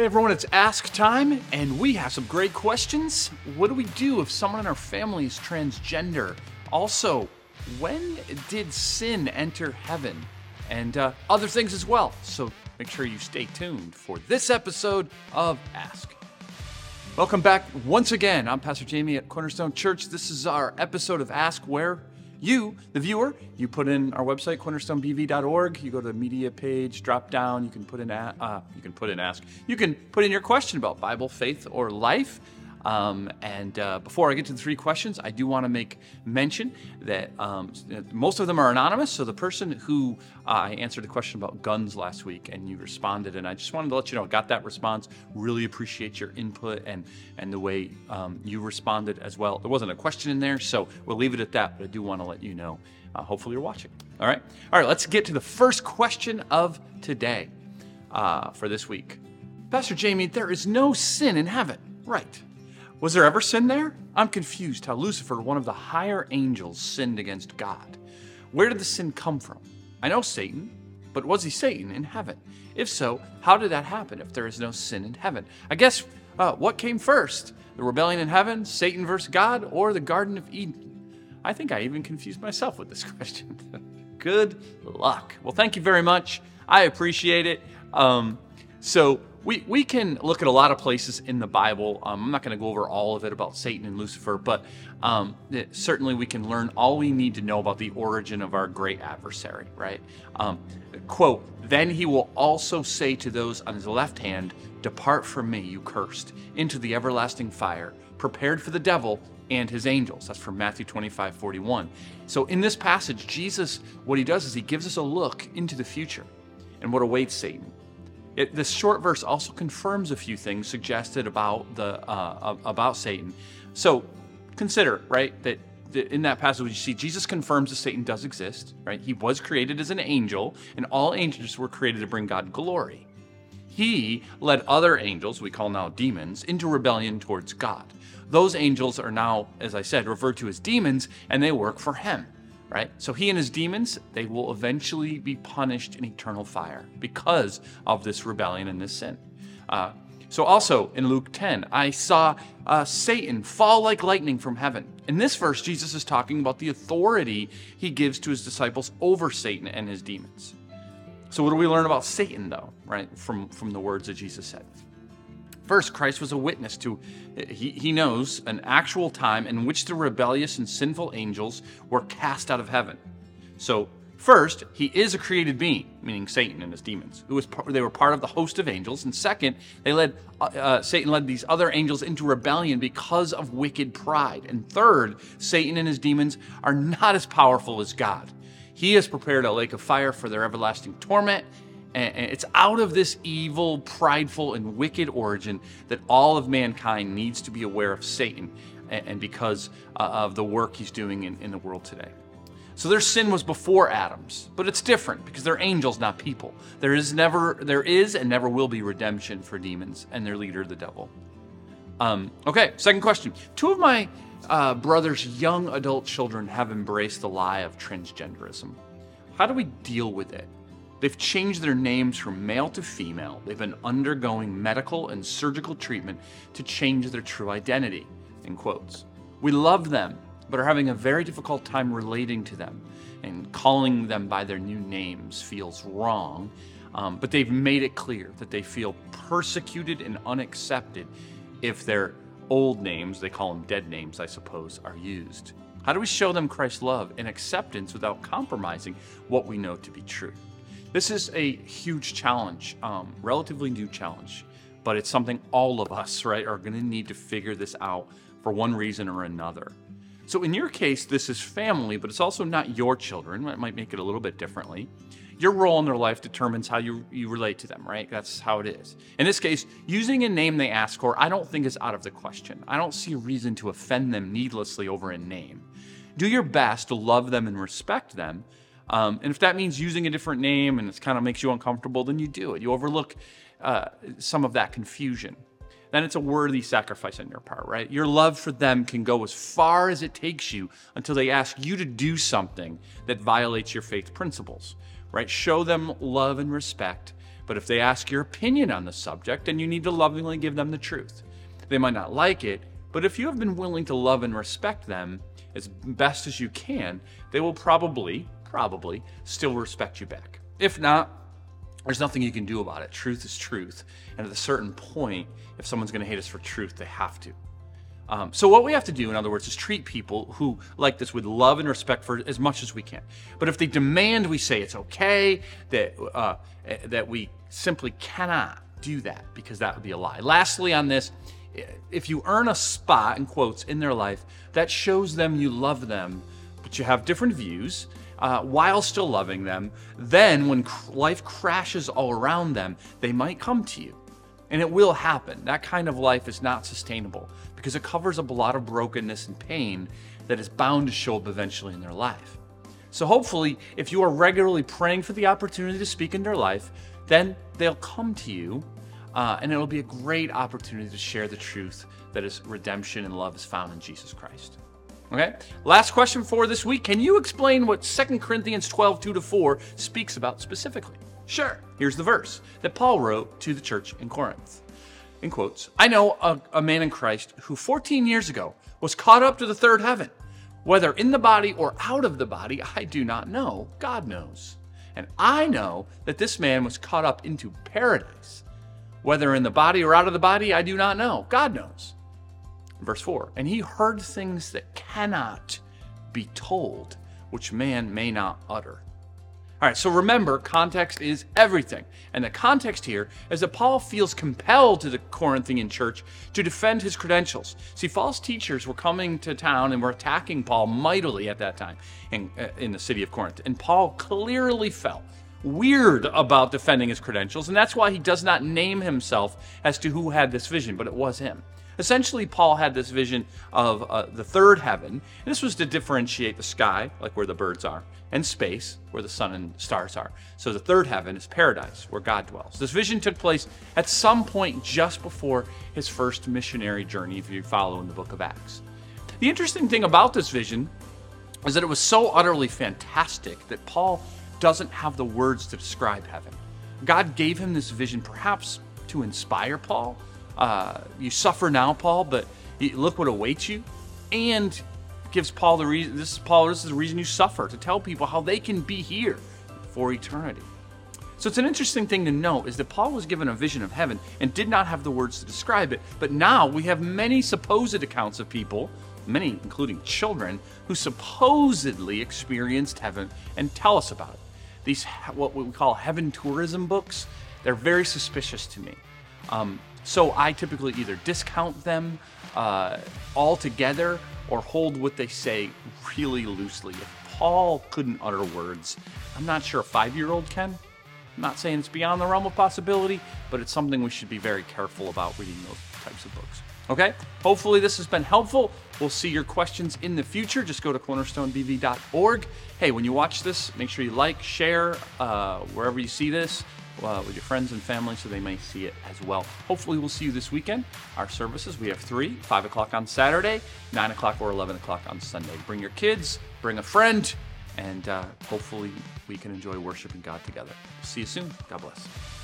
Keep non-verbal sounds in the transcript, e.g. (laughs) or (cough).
Hey everyone, it's Ask Time, and we have some great questions. What do we do if someone in our family is transgender? Also, when did sin enter heaven? And uh, other things as well. So make sure you stay tuned for this episode of Ask. Welcome back once again. I'm Pastor Jamie at Cornerstone Church. This is our episode of Ask Where you, the viewer, you put in our website cornerstonebv.org. You go to the media page, drop down. You can put in uh, you can put in ask. You can put in your question about Bible, faith, or life. Um, and uh, before I get to the three questions, I do want to make mention that um, most of them are anonymous. So the person who uh, I answered a question about guns last week and you responded, and I just wanted to let you know I got that response. Really appreciate your input and and the way um, you responded as well. There wasn't a question in there, so we'll leave it at that. But I do want to let you know. Uh, hopefully you're watching. All right, all right. Let's get to the first question of today uh, for this week. Pastor Jamie, there is no sin in heaven, right? Was there ever sin there? I'm confused how Lucifer, one of the higher angels, sinned against God. Where did the sin come from? I know Satan, but was he Satan in heaven? If so, how did that happen if there is no sin in heaven? I guess uh, what came first? The rebellion in heaven, Satan versus God, or the Garden of Eden? I think I even confused myself with this (laughs) question. Good luck. Well, thank you very much. I appreciate it. Um, so, we, we can look at a lot of places in the Bible. Um, I'm not going to go over all of it about Satan and Lucifer, but um, certainly we can learn all we need to know about the origin of our great adversary, right? Um, quote, then he will also say to those on his left hand, Depart from me, you cursed, into the everlasting fire, prepared for the devil and his angels. That's from Matthew 25, 41. So in this passage, Jesus, what he does is he gives us a look into the future and what awaits Satan. It, this short verse also confirms a few things suggested about the uh, about Satan. So consider right that in that passage you see Jesus confirms that Satan does exist. Right, he was created as an angel, and all angels were created to bring God glory. He led other angels, we call now demons, into rebellion towards God. Those angels are now, as I said, referred to as demons, and they work for him right? So he and his demons, they will eventually be punished in eternal fire because of this rebellion and this sin. Uh, so also in Luke 10, I saw uh, Satan fall like lightning from heaven. In this verse, Jesus is talking about the authority he gives to his disciples over Satan and his demons. So what do we learn about Satan, though, right, from, from the words that Jesus said? First, Christ was a witness to, he, he knows, an actual time in which the rebellious and sinful angels were cast out of heaven. So, first, he is a created being, meaning Satan and his demons, who was they were part of the host of angels. And second, they led uh, uh, Satan led these other angels into rebellion because of wicked pride. And third, Satan and his demons are not as powerful as God. He has prepared a lake of fire for their everlasting torment and it's out of this evil, prideful, and wicked origin that all of mankind needs to be aware of Satan and because uh, of the work he's doing in, the world today. So their sin was before Adam's, but it's different because they're angels, not people. There is never, there is and never will be redemption for demons and their leader, the devil. Um, okay, second question. Two of my uh, brother's young adult children have embraced the lie of transgenderism. How do we deal with it? They've changed their names from male to female. They've been undergoing medical and surgical treatment to change their true identity. In quotes. We love them, but are having a very difficult time relating to them, and calling them by their new names feels wrong. Um, but they've made it clear that they feel persecuted and unaccepted if their old names, they call them dead names, I suppose, are used. How do we show them Christ's love and acceptance without compromising what we know to be true? This is a huge challenge, um, relatively new challenge, but it's something all of us, right, are going to need to figure this out for one reason or another. So in your case, this is family, but it's also not your children. It might make it a little bit differently. Your role in their life determines how you, you relate to them, right? That's how it is. In this case, using a name they ask for, I don't think is out of the question. I don't see a reason to offend them needlessly over a name. Do your best to love them and respect them, um, and if that means using a different name and it kind of makes you uncomfortable, then you do it. You overlook uh, some of that confusion. Then it's a worthy sacrifice on your part, right? Your love for them can go as far as it takes you until they ask you to do something that violates your faith principles, right? Show them love and respect, But if they ask your opinion on the subject, then you need to lovingly give them the truth. They might not like it, but if you have been willing to love and respect them as best as you can, they will probably, probably still respect you back. If not, there's nothing you can do about it. Truth is truth. And at a certain point, if someone's going to hate us for truth, they have to. Um, so what we have to do, in other words, is treat people who like this with love and respect for as much as we can. But if they demand we say it's okay, that uh, that we simply cannot do that because that would be a lie. Lastly, on this, if you earn a spot in quotes in their life, that shows them you love them, but you have different views. Uh, while still loving them, then when cr- life crashes all around them, they might come to you. And it will happen. That kind of life is not sustainable because it covers up a lot of brokenness and pain that is bound to show up eventually in their life. So, hopefully, if you are regularly praying for the opportunity to speak in their life, then they'll come to you uh, and it'll be a great opportunity to share the truth that is redemption and love is found in Jesus Christ. Okay, last question for this week. Can you explain what 2 Corinthians 12, 2 to 4 speaks about specifically? Sure. Here's the verse that Paul wrote to the church in Corinth. In quotes, I know a, a man in Christ who 14 years ago was caught up to the third heaven. Whether in the body or out of the body, I do not know. God knows. And I know that this man was caught up into paradise. Whether in the body or out of the body, I do not know. God knows. Verse 4 And he heard things that cannot be told, which man may not utter. All right, so remember, context is everything. And the context here is that Paul feels compelled to the Corinthian church to defend his credentials. See, false teachers were coming to town and were attacking Paul mightily at that time in, uh, in the city of Corinth. And Paul clearly felt weird about defending his credentials, and that's why he does not name himself as to who had this vision, but it was him. Essentially, Paul had this vision of uh, the third heaven. This was to differentiate the sky, like where the birds are, and space, where the sun and stars are. So the third heaven is paradise, where God dwells. This vision took place at some point just before his first missionary journey, if you follow in the book of Acts. The interesting thing about this vision is that it was so utterly fantastic that Paul doesn't have the words to describe heaven. God gave him this vision perhaps to inspire Paul. Uh, you suffer now, Paul, but look what awaits you. And gives Paul the reason this is Paul, this is the reason you suffer, to tell people how they can be here for eternity. So it's an interesting thing to note is that Paul was given a vision of heaven and did not have the words to describe it. But now we have many supposed accounts of people many including children, who supposedly experienced heaven and tell us about it these what we call heaven tourism books, they're very suspicious to me. Um, so I typically either discount them uh, altogether or hold what they say really loosely. If Paul couldn't utter words, I'm not sure a five year old can. I'm not saying it's beyond the realm of possibility, but it's something we should be very careful about reading those types of books. Okay? Hopefully, this has been helpful. We'll see your questions in the future. Just go to cornerstonebv.org. Hey, when you watch this, make sure you like, share uh, wherever you see this uh, with your friends and family so they may see it as well. Hopefully, we'll see you this weekend. Our services, we have three 5 o'clock on Saturday, 9 o'clock or 11 o'clock on Sunday. Bring your kids, bring a friend, and uh, hopefully, we can enjoy worshiping God together. See you soon. God bless.